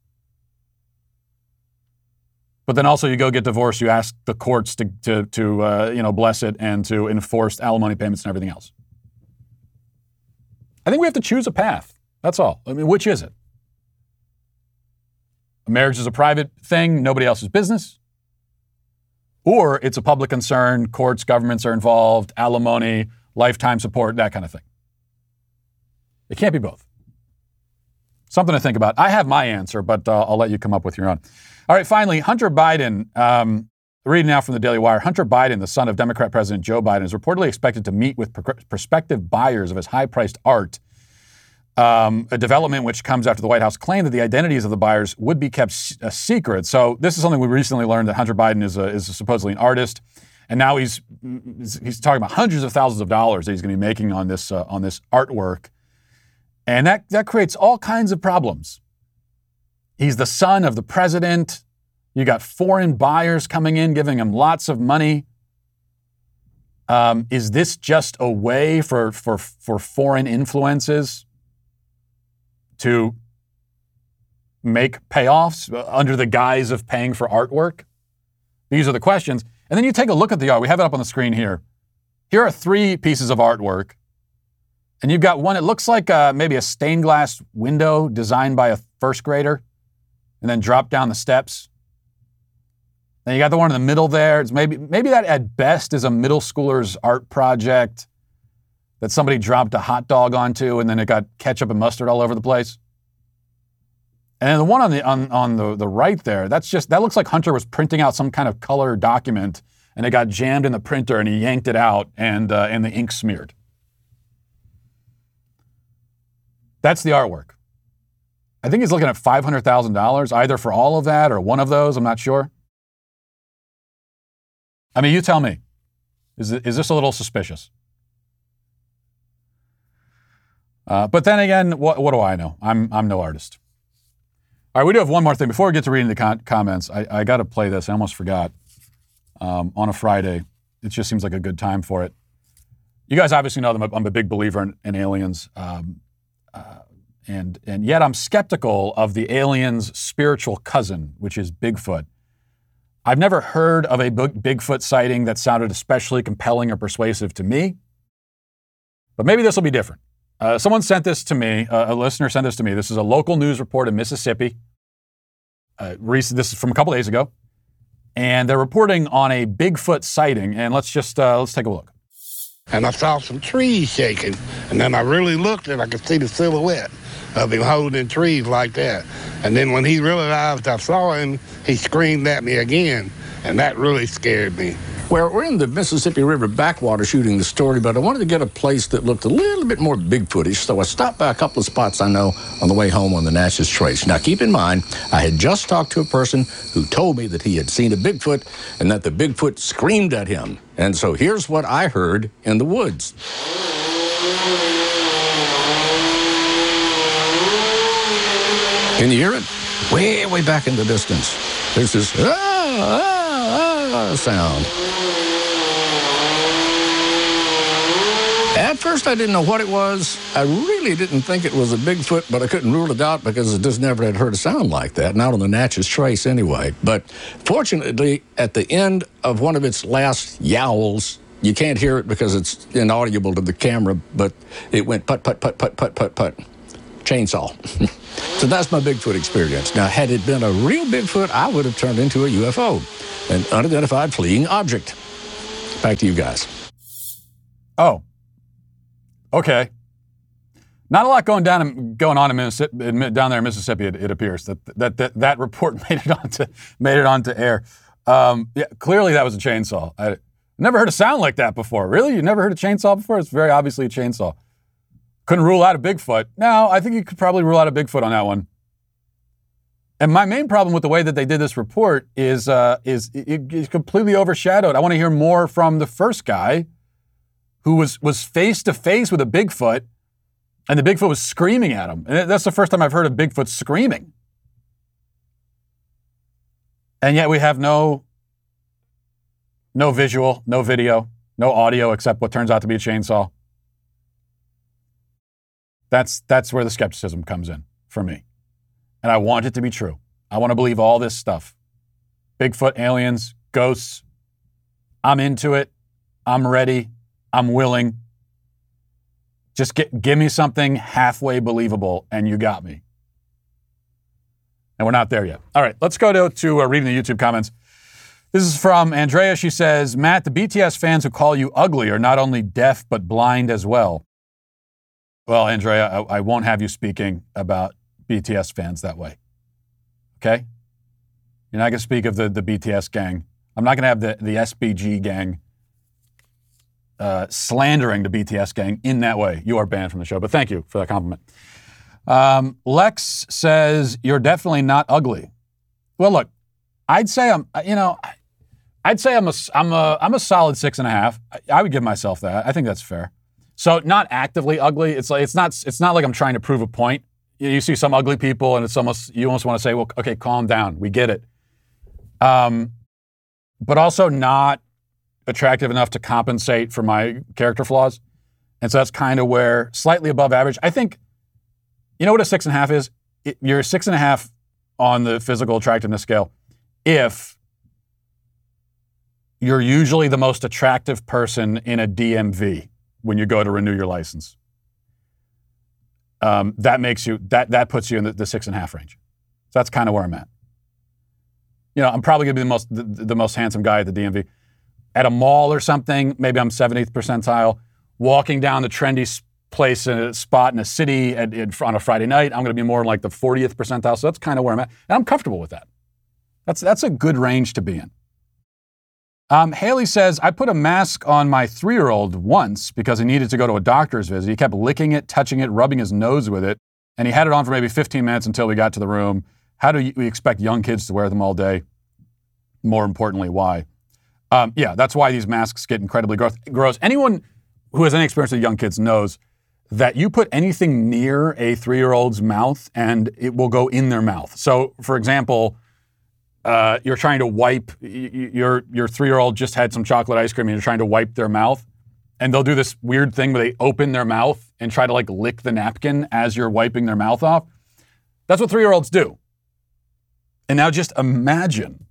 But then also, you go get divorced, you ask the courts to, to, to uh, you know, bless it and to enforce alimony payments and everything else. I think we have to choose a path. That's all. I mean, which is it? Marriage is a private thing, nobody else's business. Or it's a public concern, courts, governments are involved, alimony, lifetime support, that kind of thing. It can't be both. Something to think about. I have my answer, but uh, I'll let you come up with your own. All right, finally, Hunter Biden. Um, reading now from the Daily Wire Hunter Biden, the son of Democrat President Joe Biden, is reportedly expected to meet with pr- prospective buyers of his high priced art um, a development which comes after the White House claimed that the identities of the buyers would be kept secret. So this is something we recently learned that Hunter Biden is, a, is a supposedly an artist, and now he's he's talking about hundreds of thousands of dollars that he's going to be making on this uh, on this artwork, and that that creates all kinds of problems. He's the son of the president. You got foreign buyers coming in, giving him lots of money. Um, is this just a way for for for foreign influences? to make payoffs under the guise of paying for artwork? These are the questions. And then you take a look at the art. We have it up on the screen here. Here are three pieces of artwork. And you've got one, it looks like uh, maybe a stained glass window designed by a first grader and then drop down the steps. Then you got the one in the middle there. It's maybe, maybe that at best is a middle schooler's art project that somebody dropped a hot dog onto and then it got ketchup and mustard all over the place. And then the one on the on, on the, the right there, that's just that looks like Hunter was printing out some kind of color document and it got jammed in the printer and he yanked it out and uh, and the ink smeared. That's the artwork. I think he's looking at five hundred thousand dollars either for all of that or one of those. I'm not sure. I mean, you tell me. Is, is this a little suspicious? Uh, but then again, what, what do I know? I'm, I'm no artist. All right, we do have one more thing. Before we get to reading the con- comments, I, I got to play this. I almost forgot. Um, on a Friday, it just seems like a good time for it. You guys obviously know that I'm a big believer in, in aliens, um, and and yet I'm skeptical of the aliens' spiritual cousin, which is Bigfoot. I've never heard of a Bigfoot sighting that sounded especially compelling or persuasive to me, but maybe this will be different. Uh, someone sent this to me. Uh, a listener sent this to me. This is a local news report in Mississippi. Uh, recent, this is from a couple days ago, and they're reporting on a Bigfoot sighting. And let's just uh, let's take a look. And I saw some trees shaking, and then I really looked and I could see the silhouette of him holding trees like that. And then when he realized I saw him, he screamed at me again, and that really scared me. Well, we're in the Mississippi River backwater shooting the story, but I wanted to get a place that looked a little bit more Bigfootish, so I stopped by a couple of spots I know on the way home on the Natchez Trace. Now, keep in mind, I had just talked to a person who told me that he had seen a Bigfoot and that the Bigfoot screamed at him. And so here's what I heard in the woods. Can you hear it? Way, way back in the distance. There's this ah, ah, ah sound. At first, I didn't know what it was. I really didn't think it was a Bigfoot, but I couldn't rule it out because I just never had heard a sound like that, not on the Natchez Trace anyway. But fortunately, at the end of one of its last yowls, you can't hear it because it's inaudible to the camera, but it went put, put, put, put, put, put, put. chainsaw. [LAUGHS] so that's my Bigfoot experience. Now, had it been a real Bigfoot, I would have turned into a UFO, an unidentified fleeing object. Back to you guys. Oh. Okay. Not a lot going down going on in Mississippi, down there in Mississippi. It, it appears that, that that that report [LAUGHS] made it onto made it onto air. Um, yeah, clearly that was a chainsaw. I never heard a sound like that before. Really, you never heard a chainsaw before? It's very obviously a chainsaw. Couldn't rule out a Bigfoot. No, I think you could probably rule out a Bigfoot on that one. And my main problem with the way that they did this report is uh, is it, it's completely overshadowed. I want to hear more from the first guy, who was was face to face with a Bigfoot, and the Bigfoot was screaming at him. And that's the first time I've heard of Bigfoot screaming. And yet we have no no visual, no video, no audio except what turns out to be a chainsaw. That's, that's where the skepticism comes in for me. And I want it to be true. I want to believe all this stuff Bigfoot, aliens, ghosts. I'm into it. I'm ready. I'm willing. Just get, give me something halfway believable, and you got me. And we're not there yet. All right, let's go to, to uh, reading the YouTube comments. This is from Andrea. She says, Matt, the BTS fans who call you ugly are not only deaf, but blind as well. Well, Andrea, I, I won't have you speaking about BTS fans that way. Okay? You're not going to speak of the, the BTS gang. I'm not going to have the, the SBG gang uh, slandering the BTS gang in that way. You are banned from the show, but thank you for that compliment. Um, Lex says, You're definitely not ugly. Well, look, I'd say I'm, you know, I'd say I'm a, I'm a, I'm a solid six and a half. I would give myself that. I think that's fair. So not actively ugly. It's like it's not it's not like I'm trying to prove a point. You see some ugly people, and it's almost you almost want to say, well, okay, calm down. We get it. Um, but also not attractive enough to compensate for my character flaws. And so that's kind of where slightly above average. I think, you know what a six and a half is? It, you're a six and a half on the physical attractiveness scale if you're usually the most attractive person in a DMV when you go to renew your license. Um, that makes you that that puts you in the, the six and a half range. So that's kind of where I'm at. You know, I'm probably gonna be the most the, the most handsome guy at the DMV. At a mall or something, maybe I'm 70th percentile. Walking down the trendy place in a spot in a city at, on a Friday night, I'm going to be more like the 40th percentile. So that's kind of where I'm at, and I'm comfortable with that. That's that's a good range to be in. Um, Haley says, I put a mask on my three year old once because he needed to go to a doctor's visit. He kept licking it, touching it, rubbing his nose with it, and he had it on for maybe 15 minutes until we got to the room. How do we expect young kids to wear them all day? More importantly, why? Um, yeah, that's why these masks get incredibly gross. Anyone who has any experience with young kids knows that you put anything near a three year old's mouth and it will go in their mouth. So, for example, uh, you're trying to wipe your your three year old just had some chocolate ice cream and you're trying to wipe their mouth, and they'll do this weird thing where they open their mouth and try to like lick the napkin as you're wiping their mouth off. That's what three year olds do. And now just imagine.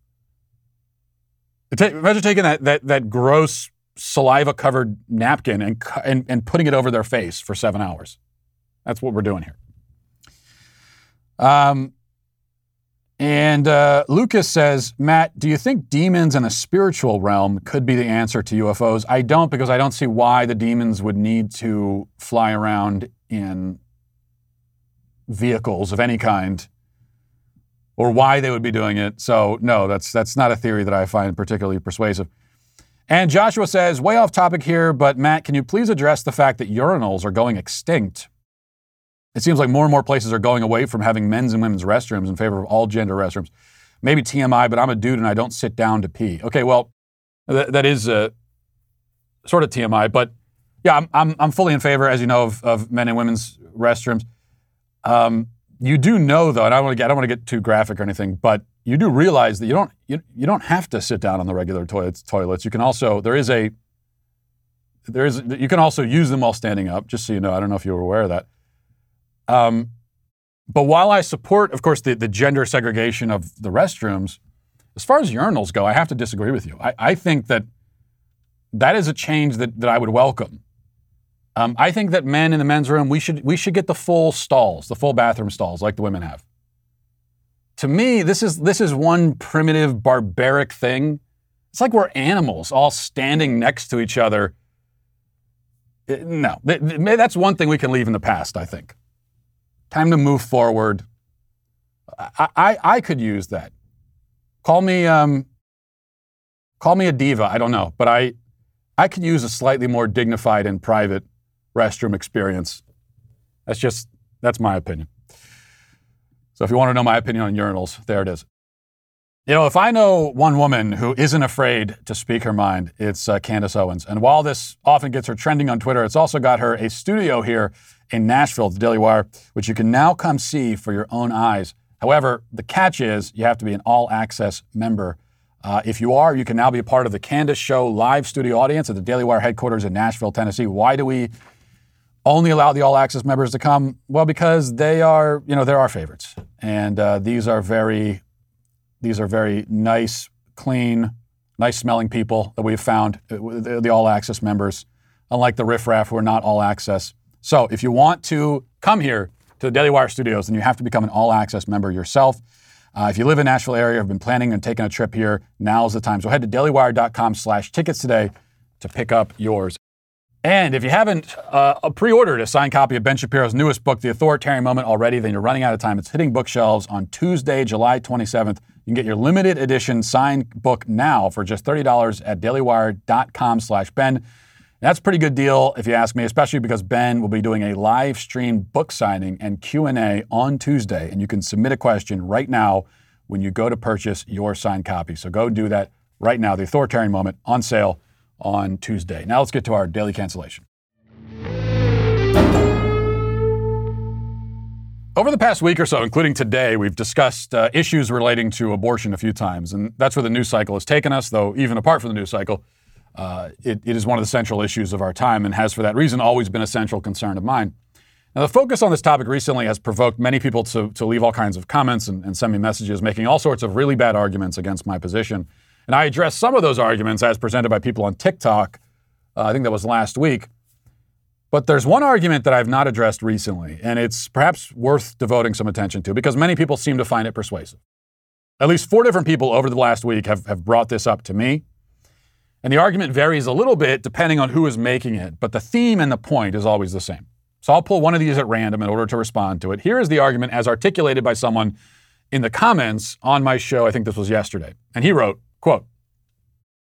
Imagine taking that that that gross saliva covered napkin and, and and putting it over their face for seven hours. That's what we're doing here. Um, and uh, Lucas says, Matt, do you think demons in a spiritual realm could be the answer to UFOs? I don't, because I don't see why the demons would need to fly around in vehicles of any kind or why they would be doing it. So, no, that's, that's not a theory that I find particularly persuasive. And Joshua says, way off topic here, but Matt, can you please address the fact that urinals are going extinct? It seems like more and more places are going away from having men's and women's restrooms in favor of all gender restrooms. Maybe TMI, but I'm a dude and I don't sit down to pee. Okay, well, th- that is uh, sort of TMI, but yeah, I'm, I'm, I'm, fully in favor, as you know, of, of men and women's restrooms. Um, you do know, though, and I want to get I don't want to get too graphic or anything, but you do realize that you don't you, you don't have to sit down on the regular toilets. Toilets. You can also there is a there is you can also use them while standing up. Just so you know, I don't know if you were aware of that. Um, but while I support, of course, the, the gender segregation of the restrooms, as far as urinals go, I have to disagree with you. I, I think that that is a change that, that I would welcome. Um, I think that men in the men's room, we should, we should get the full stalls, the full bathroom stalls like the women have. To me, this is, this is one primitive, barbaric thing. It's like we're animals all standing next to each other. Uh, no, that's one thing we can leave in the past, I think. Time to move forward. I, I, I could use that. Call me, um, call me a diva. I don't know, but I, I could use a slightly more dignified and private restroom experience. That's just, that's my opinion. So if you want to know my opinion on urinals, there it is. You know, if I know one woman who isn't afraid to speak her mind, it's uh, Candace Owens. And while this often gets her trending on Twitter, it's also got her a studio here in Nashville, the Daily Wire, which you can now come see for your own eyes. However, the catch is you have to be an all access member. Uh, if you are, you can now be a part of the Candace Show live studio audience at the Daily Wire headquarters in Nashville, Tennessee. Why do we only allow the all access members to come? Well, because they are, you know, they're our favorites, and uh, these are very, these are very nice, clean, nice smelling people that we've found, uh, the, the all access members, unlike the riffraff who are not all access. So, if you want to come here to the Daily Wire studios, then you have to become an all access member yourself. Uh, if you live in Nashville area, have been planning on taking a trip here, now's the time. So head to dailywire.com/tickets today to pick up yours. And if you haven't uh, pre-ordered a signed copy of Ben Shapiro's newest book, The Authoritarian Moment, already, then you're running out of time. It's hitting bookshelves on Tuesday, July 27th. You can get your limited edition signed book now for just $30 at dailywire.com slash Ben. That's a pretty good deal, if you ask me, especially because Ben will be doing a live stream book signing and Q&A on Tuesday, and you can submit a question right now when you go to purchase your signed copy. So go do that right now. The Authoritarian Moment on sale on Tuesday. Now let's get to our daily cancellation. Over the past week or so, including today, we've discussed uh, issues relating to abortion a few times, and that's where the news cycle has taken us, though, even apart from the news cycle, uh, it, it is one of the central issues of our time and has, for that reason, always been a central concern of mine. Now, the focus on this topic recently has provoked many people to, to leave all kinds of comments and, and send me messages making all sorts of really bad arguments against my position. And I addressed some of those arguments as presented by people on TikTok. Uh, I think that was last week. But there's one argument that I've not addressed recently, and it's perhaps worth devoting some attention to because many people seem to find it persuasive. At least four different people over the last week have, have brought this up to me. And the argument varies a little bit depending on who is making it, but the theme and the point is always the same. So I'll pull one of these at random in order to respond to it. Here is the argument as articulated by someone in the comments on my show. I think this was yesterday. And he wrote, Quote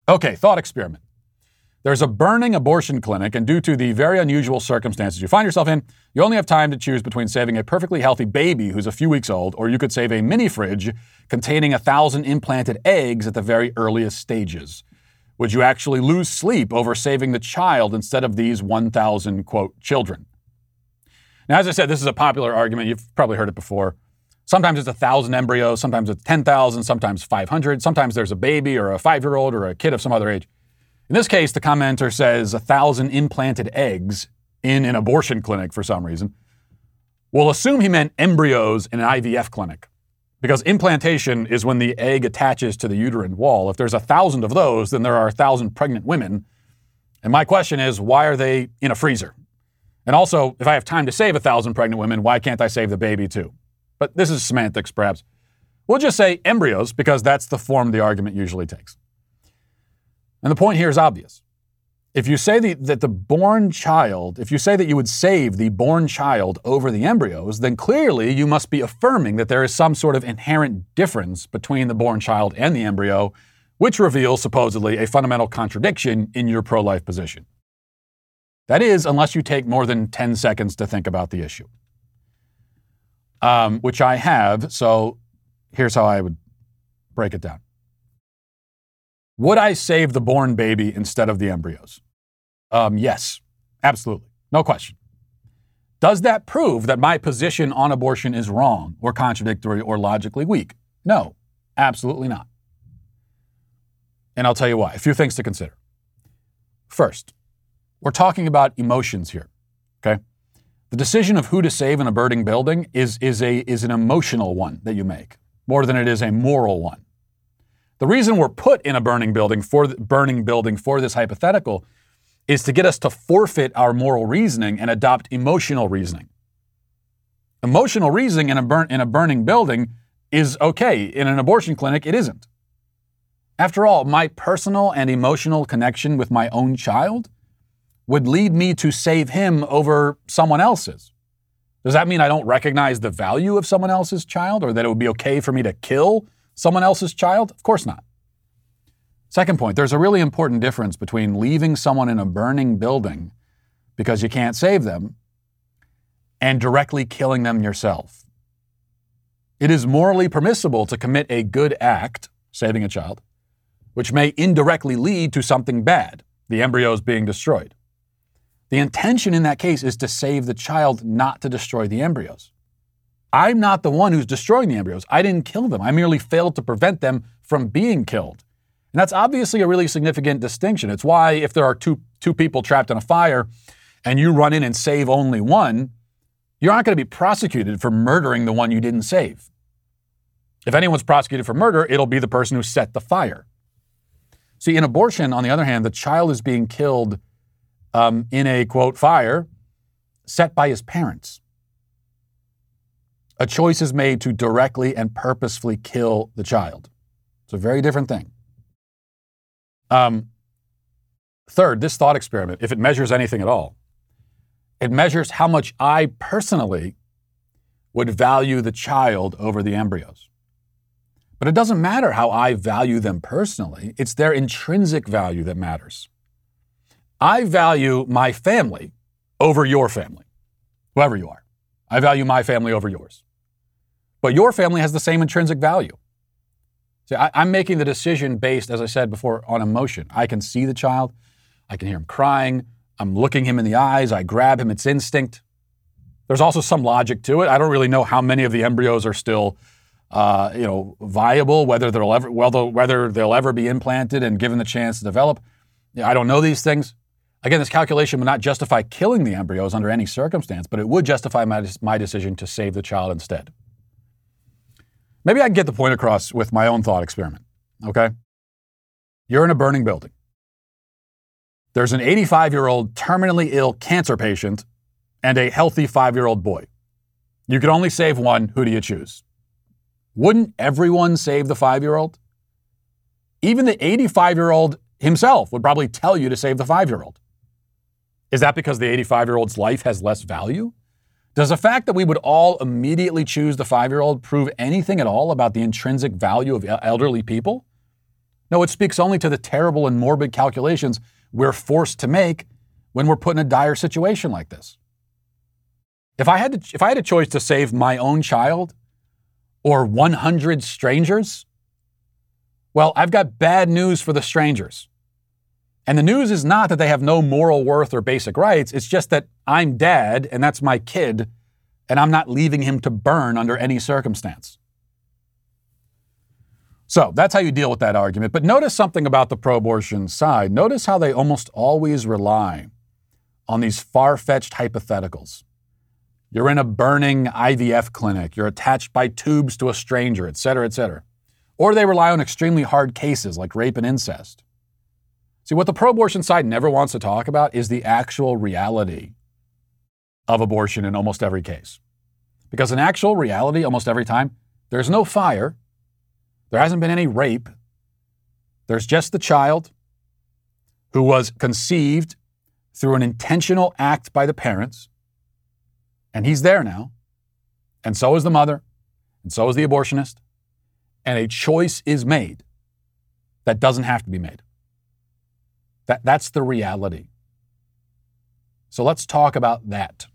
Okay, thought experiment. There's a burning abortion clinic, and due to the very unusual circumstances you find yourself in, you only have time to choose between saving a perfectly healthy baby who's a few weeks old, or you could save a mini fridge containing a thousand implanted eggs at the very earliest stages. Would you actually lose sleep over saving the child instead of these 1,000, quote, children? Now, as I said, this is a popular argument. You've probably heard it before. Sometimes it's a thousand embryos, sometimes it's 10,000, sometimes 500, sometimes there's a baby or a five year old or a kid of some other age. In this case, the commenter says a thousand implanted eggs in an abortion clinic for some reason. We'll assume he meant embryos in an IVF clinic because implantation is when the egg attaches to the uterine wall. If there's a thousand of those, then there are a thousand pregnant women. And my question is, why are they in a freezer? And also, if I have time to save a thousand pregnant women, why can't I save the baby too? But this is semantics perhaps. We'll just say embryos because that's the form the argument usually takes. And the point here is obvious. If you say the, that the born child, if you say that you would save the born child over the embryos, then clearly you must be affirming that there is some sort of inherent difference between the born child and the embryo, which reveals supposedly a fundamental contradiction in your pro life position. That is, unless you take more than 10 seconds to think about the issue um, which I have. So here's how I would break it down. Would I save the born baby instead of the embryos? Um, yes, absolutely. No question. Does that prove that my position on abortion is wrong or contradictory or logically weak? No, absolutely not. And I'll tell you why. A few things to consider. First, we're talking about emotions here, okay? The decision of who to save in a burning building is, is, a, is an emotional one that you make, more than it is a moral one. The reason we're put in a burning building for burning building for this hypothetical is to get us to forfeit our moral reasoning and adopt emotional reasoning. Emotional reasoning in a, burn, in a burning building is okay. In an abortion clinic, it isn't. After all, my personal and emotional connection with my own child would lead me to save him over someone else's. Does that mean I don't recognize the value of someone else's child or that it would be okay for me to kill someone else's child? Of course not. Second point, there's a really important difference between leaving someone in a burning building because you can't save them and directly killing them yourself. It is morally permissible to commit a good act, saving a child, which may indirectly lead to something bad, the embryos being destroyed. The intention in that case is to save the child, not to destroy the embryos. I'm not the one who's destroying the embryos. I didn't kill them. I merely failed to prevent them from being killed. And that's obviously a really significant distinction. It's why if there are two, two people trapped in a fire and you run in and save only one, you're not going to be prosecuted for murdering the one you didn't save. If anyone's prosecuted for murder, it'll be the person who set the fire. See, in abortion, on the other hand, the child is being killed um, in a quote fire set by his parents. A choice is made to directly and purposefully kill the child. It's a very different thing. Um, third, this thought experiment, if it measures anything at all, it measures how much I personally would value the child over the embryos. But it doesn't matter how I value them personally, it's their intrinsic value that matters. I value my family over your family, whoever you are. I value my family over yours. But your family has the same intrinsic value. See, I, am making the decision based, as I said before, on emotion. I can see the child, I can hear him crying, I'm looking him in the eyes, I grab him, it's instinct. There's also some logic to it. I don't really know how many of the embryos are still, uh, you know, viable, whether they'll ever, whether, whether they'll ever be implanted and given the chance to develop. I don't know these things. Again, this calculation would not justify killing the embryos under any circumstance, but it would justify my, my decision to save the child instead. Maybe I can get the point across with my own thought experiment. Okay? You're in a burning building. There's an 85 year old terminally ill cancer patient and a healthy five year old boy. You could only save one. Who do you choose? Wouldn't everyone save the five year old? Even the 85 year old himself would probably tell you to save the five year old. Is that because the 85 year old's life has less value? Does the fact that we would all immediately choose the five year old prove anything at all about the intrinsic value of elderly people? No, it speaks only to the terrible and morbid calculations we're forced to make when we're put in a dire situation like this. If I had, to, if I had a choice to save my own child or 100 strangers, well, I've got bad news for the strangers. And the news is not that they have no moral worth or basic rights. It's just that I'm dad and that's my kid, and I'm not leaving him to burn under any circumstance. So that's how you deal with that argument. But notice something about the pro abortion side. Notice how they almost always rely on these far fetched hypotheticals. You're in a burning IVF clinic, you're attached by tubes to a stranger, et cetera, et cetera. Or they rely on extremely hard cases like rape and incest. See, what the pro abortion side never wants to talk about is the actual reality of abortion in almost every case. Because in actual reality, almost every time, there's no fire, there hasn't been any rape, there's just the child who was conceived through an intentional act by the parents, and he's there now, and so is the mother, and so is the abortionist, and a choice is made that doesn't have to be made. That, that's the reality. So let's talk about that.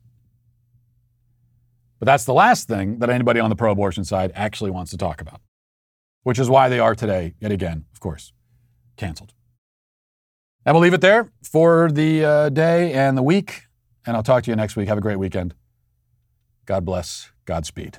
But that's the last thing that anybody on the pro abortion side actually wants to talk about, which is why they are today, yet again, of course, canceled. And we'll leave it there for the uh, day and the week. And I'll talk to you next week. Have a great weekend. God bless. Godspeed.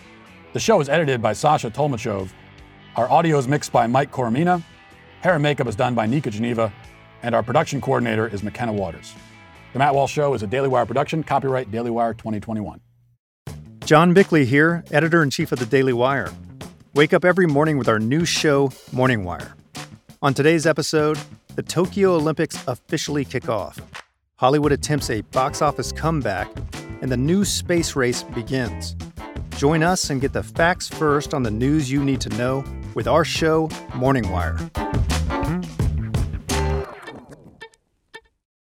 The show is edited by Sasha Tolmachov. Our audio is mixed by Mike Coromina. Hair and makeup is done by Nika Geneva. And our production coordinator is McKenna Waters. The Matt Walsh Show is a Daily Wire production, copyright Daily Wire 2021. John Bickley here, editor in chief of the Daily Wire. Wake up every morning with our new show, Morning Wire. On today's episode, the Tokyo Olympics officially kick off. Hollywood attempts a box office comeback, and the new space race begins. Join us and get the facts first on the news you need to know with our show, Morning Wire.